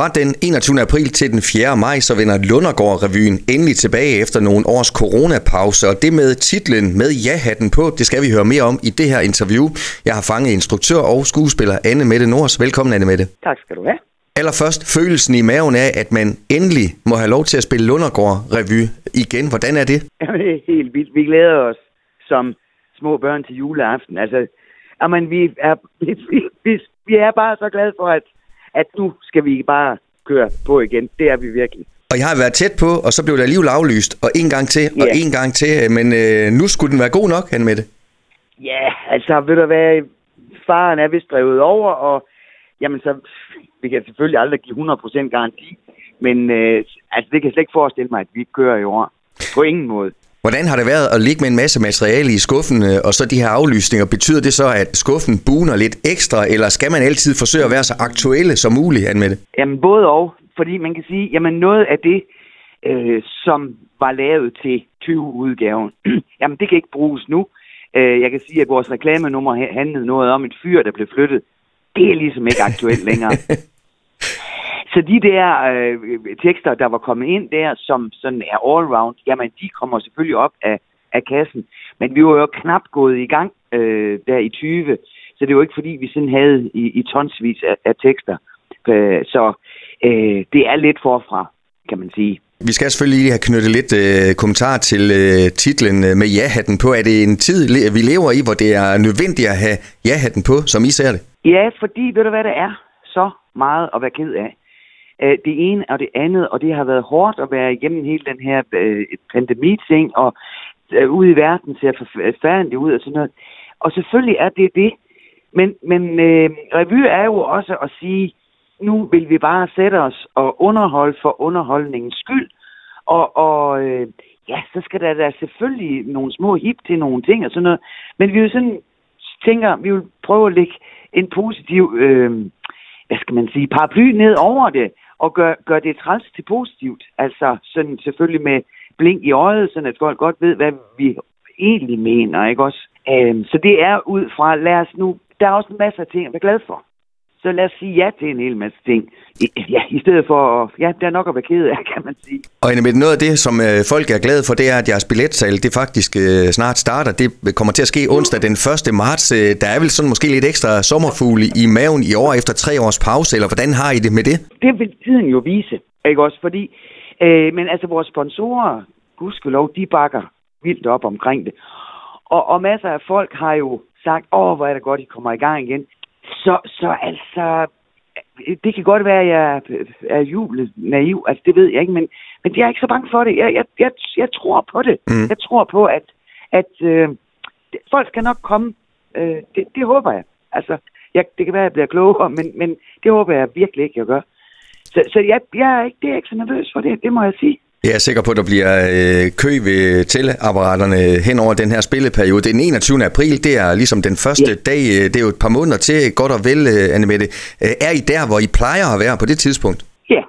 Fra den 21. april til den 4. maj, så vender Lundergård-revyen endelig tilbage efter nogle års coronapause, og det med titlen med ja-hatten på, det skal vi høre mere om i det her interview. Jeg har fanget instruktør og skuespiller Anne Mette Nors. Velkommen, Anne Mette. Tak skal du have. Allerførst følelsen i maven af, at man endelig må have lov til at spille Lundergård-revy igen. Hvordan er det? Jamen, det er helt vildt. Vi glæder os som små børn til juleaften. Altså, jamen, vi er, vi, vi, vi er bare så glade for, at, at nu skal vi bare køre på igen. Det er vi virkelig. Og jeg har været tæt på, og så blev der alligevel aflyst, og en gang til, og en gang til. Men øh, nu skulle den være god nok, Anne Mette. Ja, altså, ved du hvad, faren er vist drevet over, og jamen så, vi kan selvfølgelig aldrig give 100% garanti, men øh, altså, det kan jeg slet ikke forestille mig, at vi ikke kører i år. På ingen måde. Hvordan har det været at ligge med en masse materiale i skuffen, øh, og så de her aflysninger? Betyder det så, at skuffen buner lidt ekstra, eller skal man altid forsøge at være så aktuelle som muligt, Anne Mette? Jamen både og, fordi man kan sige, jamen noget af det, øh, som var lavet til 20-udgaven, jamen det kan ikke bruges nu. Øh, jeg kan sige, at vores reklamenummer ha- handlede noget om et fyr, der blev flyttet. Det er ligesom ikke aktuelt længere. Så de der øh, tekster, der var kommet ind der, som sådan er all-round, jamen de kommer selvfølgelig op af, af kassen. Men vi var jo knap gået i gang øh, der i 20, så det var ikke fordi, vi sådan havde i, i tonsvis af, af tekster. Øh, så øh, det er lidt forfra, kan man sige. Vi skal selvfølgelig lige have knyttet lidt øh, kommentar til øh, titlen øh, med ja-hatten på. Er det en tid, vi lever i, hvor det er nødvendigt at have ja-hatten på, som I ser det? Ja, fordi ved du hvad, det er så meget at være ked af. Øh, Det ene og det andet, og det har været hårdt at være igennem hele den her øh, pandemi-ting, og øh, ude i verden ser forfærdeligt ud og sådan noget. Og selvfølgelig er det det. Men, men øh, revy er jo også at sige, nu vil vi bare sætte os og underholde for underholdningens skyld. Og, og øh, ja, så skal der da selvfølgelig nogle små hip til nogle ting og sådan noget. Men vi vil sådan tænker, vi vil prøve at lægge en positiv, øh, hvad skal man sige, paraply ned over det, og gør, gør det træls til positivt. Altså sådan selvfølgelig med blink i øjet, sådan at folk godt ved, hvad vi egentlig mener, ikke også? Øhm, så det er ud fra, lad os nu, der er også en masse af ting, jeg er glad for. Så lad os sige ja til en hel masse ting. I, ja, i stedet for, ja, der er nok at være ked af, kan man sige. Og Mette, noget af det, som øh, folk er glade for, det er, at jeres billetsal det faktisk øh, snart starter. Det kommer til at ske onsdag den 1. marts. Øh, Der er vel sådan måske lidt ekstra sommerfugle i maven i år efter tre års pause, eller hvordan har I det med det? det vil tiden jo vise, ikke også? Fordi, øh, men altså vores sponsorer, gudskelov, de bakker vildt op omkring det. Og, og masser af folk har jo sagt, åh, hvor er det godt, I kommer i gang igen. Så, så altså, det kan godt være, at jeg er- julet naiv, altså det ved jeg ikke, men, men jeg er ikke så bange for det. Jeg, jeg, jeg, jeg tror på det. Mm. Jeg tror på, at, at øh, folk skal nok komme. Øh, det, det håber jeg. Altså, jeg, det kan være, at jeg bliver klogere, men, men det håber jeg virkelig ikke, jeg gør. Så, så jeg, jeg er ikke, det er jeg ikke så nervøs for det, det må jeg sige. Jeg er sikker på, at der bliver øh, kø ved teleapparaterne hen over den her spilleperiode. Den 21. april, det er ligesom den første Ja. dag. øh, Det er jo et par måneder til, godt og vel, øh, Anne Mette. Øh, Er I der, hvor I plejer at være på det tidspunkt? Ja,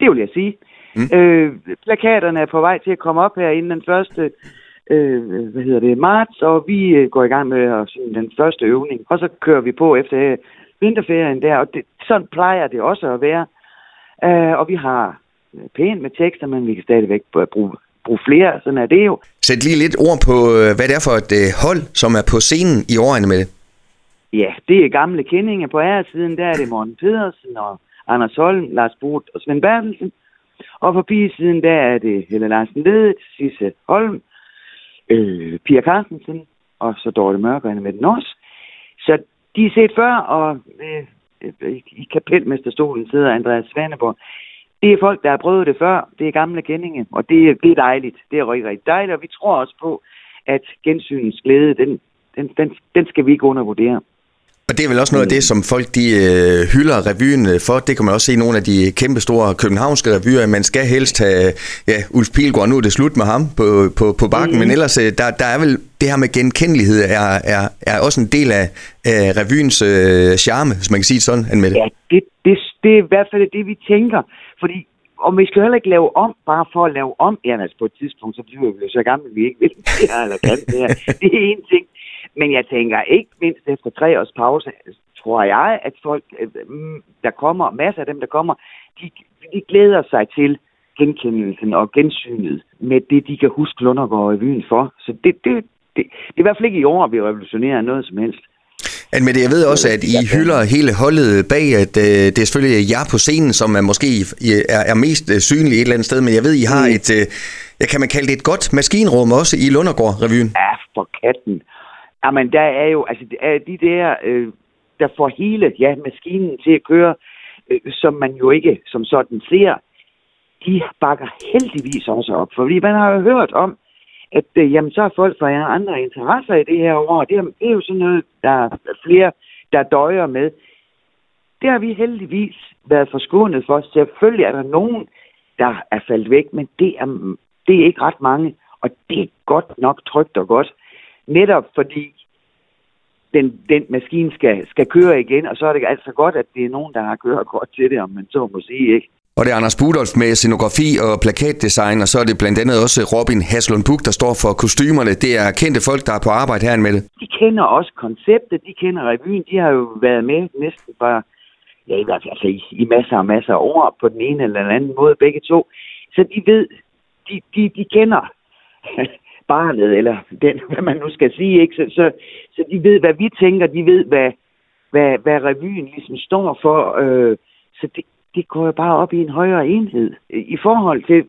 det vil jeg sige. Mm. Øh, plakaterne er på vej til at komme op her inden den første øh, hvad hedder det, marts, og vi øh, går i gang med at, sådan, den første øvning. Og så kører vi på efter øh, vinterferien der, og det, sådan plejer det også at være. Øh, og vi har pænt med tekster, men vi kan stadigvæk bruge, bruge flere, sådan er det jo. Sæt lige lidt ord på, øh, hvad det er for et øh, hold, som er på scenen i år, Anne Mette. Ja, det er gamle kendinger på siden. Der er det Morten Pedersen og Anders Holm, Lars Bort og Svend Bertelsen. Og på siden der er det Helle Larsen Ledet, Sisse Holm, øh, Pia Carstensen og så Dorte Mørk og Anne Mette Nors. Så de er set før, og øh, øh, i kapelmesterstolen sidder Andreas Svaneborg. Det er folk, der har prøvet det før. Det er gamle kendinge, og det, er- det er dejligt. Det er rigtig, rigtig dejligt, og vi tror også på, at gensynens glæde, den, den, den, den skal vi ikke undervurdere. Og det er vel også noget af det, som folk de øh, hylder revyen øh, for. Det kan man også se i nogle af de kæmpe store københavnske revyer. Man skal helst have ja, Ulf Pilgaard, nu er det slut med ham på, på, på bakken. Mm. Men ellers, øh, der, der er vel det her med genkendelighed, er, er, er også en del af, af revyens øh, charme, hvis man kan sige det sådan, Anne Mette. Ja, det, det, det er i hvert fald det, vi tænker. Fordi, og vi skal heller ikke lave om, bare for at lave om. Ja, altså på et tidspunkt, så bliver vi jo så gamle, vi ikke vil det her, eller kan det her. Det er en ting. Men jeg tænker ikke mindst efter tre års pause, tror jeg, at folk, øh, der kommer, masser af dem, der kommer, de, de glæder sig til genkendelsen og gensynet med det, de kan huske Lundergaard i byen for. Så det, det, det, det er i hvert fald ikke i år, at vi revolutionerer noget som helst. Men jeg ved også, at I hylder hele holdet bag, at øh, det er selvfølgelig jer på scenen, som er måske er, er mest øh, synlige et eller andet sted, men jeg ved, I har mm. et, øh, jeg kan man kalde det et godt maskinrum også i Lundergård-revyen. Ja, for katten. Jamen, der er jo, altså, de der, øh, der får hele, ja, maskinen til at køre, øh, som man jo ikke som sådan ser, de bakker heldigvis også op. Fordi man har jo hørt om, at øh, jamen, så er folk fra andre interesser i det her år. Det er, det er jo sådan noget, der er flere, der døjer med. Det har vi heldigvis været forskånet for. Selvfølgelig er der nogen, der er faldet væk, men det er, det er ikke ret mange. Og det er godt nok trygt og godt. Netop fordi den, den maskine skal, skal køre igen, og så er det altså godt, at det er nogen, der har kørt godt til det, om man så må sige, ikke? Og det er Anders Budolf med scenografi og plakatdesign, og så er det blandt andet også Robin Haslund Buk, der står for kostymerne. Det er kendte folk, der er på arbejde her med det. De kender også konceptet, de kender revyen, de har jo været med næsten bare ja, i hvert fald altså, i, i masser og masser af år på den ene eller den anden måde, begge to. Så de ved, de, de, de kender barnet, eller den, hvad man nu skal sige, ikke? Så, så, så de ved, hvad vi tænker, de ved, hvad, hvad, hvad revyen ligesom står for, øh, så det, det går jo bare op i en højere enhed. I forhold til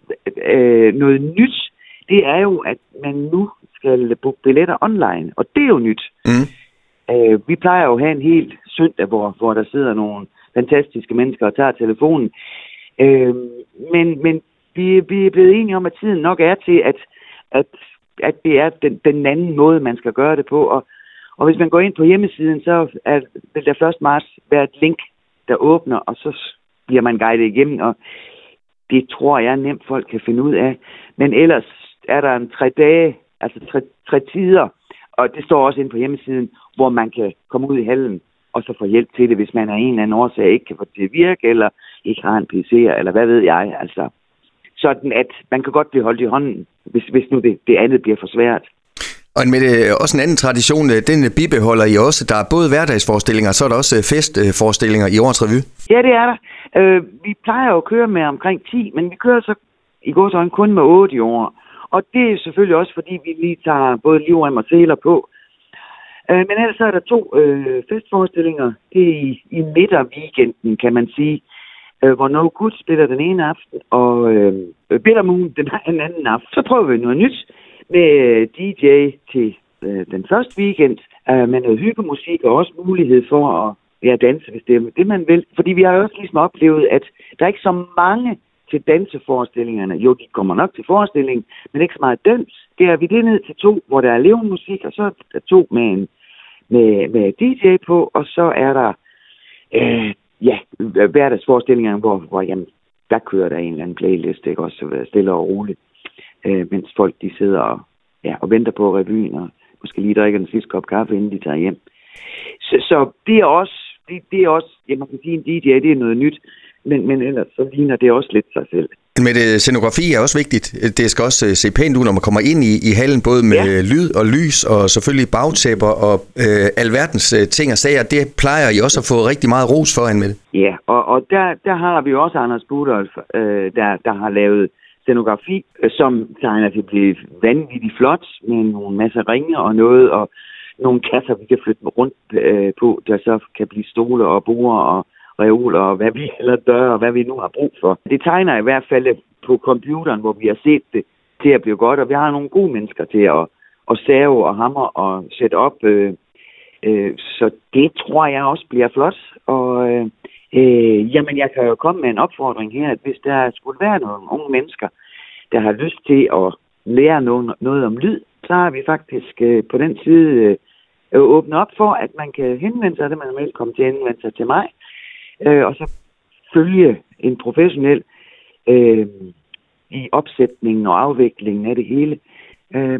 øh, noget nyt, det er jo, at man nu skal booke billetter online, og det er jo nyt. Mm. Øh, vi plejer jo at have en helt søndag, hvor, hvor der sidder nogle fantastiske mennesker og tager telefonen. Øh, men men vi, vi er blevet enige om, at tiden nok er til, at, at, at det er den, den anden måde, man skal gøre det på. Og, og hvis man går ind på hjemmesiden, så er, vil der først marts være et link, der åbner, og så bliver man guidet igennem, og det tror jeg nemt folk kan finde ud af. Men ellers er der en tre dage, altså tre, tre tider, og det står også inde på hjemmesiden, hvor man kan komme ud i hallen og så få hjælp til det, hvis man af en eller anden årsag ikke kan få det til at virke, eller ikke har en PC, eller hvad ved jeg, altså. Sådan at man kan godt blive holdt i hånden, hvis, hvis nu det, det andet bliver for svært. Og med det, også en anden tradition, øh, den bibeholder I også. Der er både hverdagsforestillinger, og så er der også øh, festforestillinger i årets revy. Ja, det er der. Øh, vi plejer jo at køre med omkring 10, men vi kører så i går så kun med 8 i år. Og det er selvfølgelig også, fordi vi lige tager både livrem og sæler på. Øh, men ellers er der to øh, festforestillinger. Det er i, i weekenden, kan man sige. Øh, hvor No Good spiller den ene aften, og øh, Bitter Moon den anden aften. Så prøver vi noget nyt med øh, DJ til øh, den første weekend, øh, med noget hyggemusik og også mulighed for at ja, danse, hvis det er det, man vil. Fordi vi har også ligesom oplevet, at der er ikke så mange til danseforestillingerne. Jo, de kommer nok til forestillingen, men ikke så meget dans. Det er vi det ned til to, hvor der er levende musik, og så er der to med, en, med, med DJ på, og så er der øh, ja, hverdagsforestillingerne, hvor, hvor jamen, der kører der en eller anden playlist, ikke? også øh, stille og roligt øh, mens folk de sidder og, ja, og venter på revyen, og måske lige drikker den sidste kop kaffe, inden de tager hjem. Så, så det er også, det, det er også, ja, man kan sige, en DJ, det er noget nyt, men, men ellers så ligner det også lidt sig selv. Men det, scenografi er også vigtigt. Det skal også øh, se pænt ud, når man kommer ind i, i hallen, både med ja. lyd og lys, og selvfølgelig bagtæpper og øh, alverdens øh, ting og sager. Det plejer I også at få rigtig meget ros for, med det. Ja, og, og der, der har vi også Anders Budolf, øh, der, der har lavet scenografi, øh, som tegner til at blive vanvittigt flot, med nogle masser ringe og noget, og nogle kasser, vi kan flytte rundt øh, på, der så kan blive stole og borer og reoler og hvad vi eller døre og hvad vi nu har brug for. Det tegner i hvert fald øh, på computeren, hvor vi har set det til at blive godt, og vi har nogle gode mennesker til at, at save og hamre og sætte op. Øh, øh, så det tror jeg også bliver flot. Og øh, Øh, jamen, jeg kan jo komme med en opfordring her, at hvis der skulle være nogle unge mennesker, der har lyst til at lære noget, noget om lyd, så har vi faktisk øh, på den side øh, åbnet op for, at man kan henvende sig, at man er velkommen til at henvende sig til mig, øh, og så følge en professionel øh, i opsætningen og afviklingen af det hele. Øh,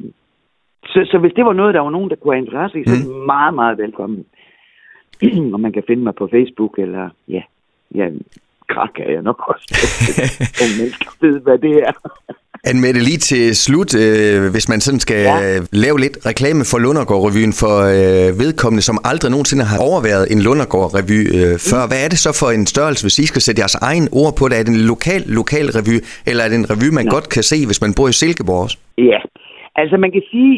så, så hvis det var noget, der var nogen, der kunne have interesse i, så er det mm. meget, meget velkommen. og man kan finde mig på Facebook, eller ja, ja krak er jeg nok også. Unge mennesker ved, hvad det er. Anmette, lige til slut, øh, hvis man sådan skal ja. lave lidt reklame for Lundergård-revyen for øh, vedkommende, som aldrig nogensinde har overværet en Lundergård-revy øh, før. Mm. Hvad er det så for en størrelse, hvis I skal sætte jeres egen ord på det? Er det en lokal, lokal revy, eller er det en revy, man ja. godt kan se, hvis man bor i Silkeborg også? Ja, altså man kan sige,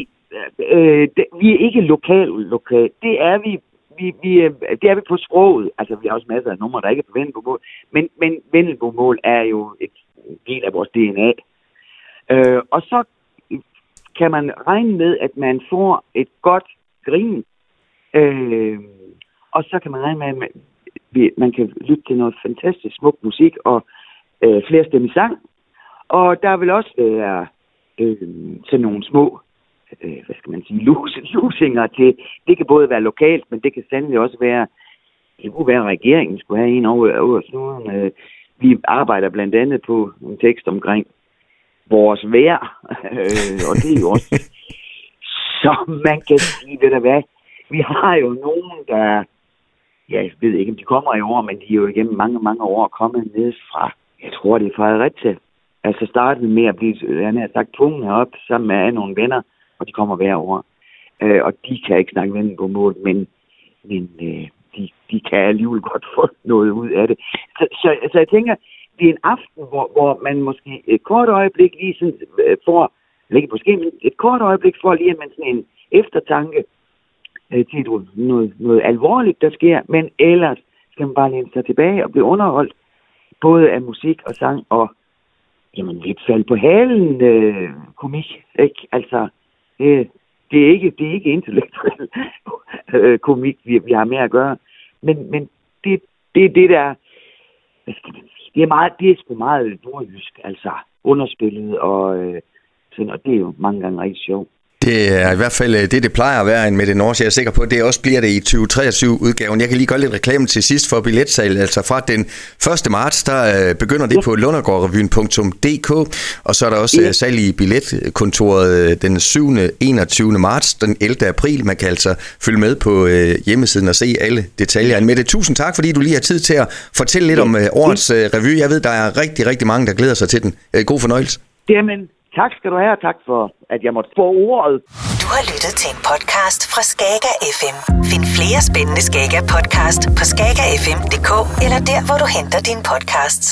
øh, det, vi er ikke lokal, lokal. Det er vi vi, vi, øh, det er vi på sproget. Altså, vi har også masser af numre, der ikke er på vendelbomål. Men, men vendelbomål er jo et del af vores DNA. Øh, og så kan man regne med, at man får et godt grin. Øh, og så kan man regne med, at man, man kan lytte til noget fantastisk smuk musik og øh, flere stemme sang. Og der vil også være øh, sådan nogle små, øh, hvad skal man sige, lus, lusinger til. Det kan både være lokalt, men det kan sandelig også være, det kunne være, at regeringen skulle have en over, over snuden. Øh, vi arbejder blandt andet på en tekst omkring vores vejr, øh, og det er jo også, så man kan sige, ved du hvad, vi har jo nogen, der, ja, jeg ved ikke, om de kommer i år, men de er jo igennem mange, mange år kommet ned fra, jeg tror, det er Fredericia. Altså startede med at blive, han har sagt, tvunget op sammen med nogle venner, og de kommer hver år. Øh, og de kan ikke snakke venden på mål, men, men øh, de, de kan alligevel godt få noget ud af det. Så, så, så jeg tænker, det er en aften, hvor, hvor man måske et kort øjeblik lige sådan, øh, får, eller ikke måske, men et kort øjeblik får lige man sådan en eftertanke øh, til noget, noget alvorligt, der sker, men ellers skal man bare læne sig tilbage og blive underholdt, både af musik og sang og jamen lidt fald på halen øh, komik, ikke? Altså, det, det, er ikke, det er ikke intellektuel øh, komik, vi, vi har med at gøre, men, men det, det er det, der, hvad skal man sige, det er, meget, det er sgu meget nordjysk, altså underspillet, og, øh, sådan, og det er jo mange gange rigtig sjovt. Det er i hvert fald øh, det, det plejer at være en med det Norge. Jeg er sikker på, at det også bliver det i 2023-udgaven. Jeg kan lige gøre lidt reklame til sidst for billetsalg. Altså fra den 1. marts, der øh, begynder det på lundergårdrevyen.dk, og så er der også. Øh, salg i billetkontoret den 7. 21. marts, den 11. april. Man kan altså følge med på hjemmesiden og se alle detaljer. Med det tusind tak, fordi du lige har tid til at fortælle lidt om årets revy. Jeg ved, der er rigtig, rigtig mange, der glæder sig til den. God fornøjelse. Jamen, Tak skal du have, og tak for, at jeg måtte få ordet. Du har lyttet til en podcast fra Skager FM. Find flere spændende Skager podcast på skagerfm.dk eller der, hvor du henter dine podcasts.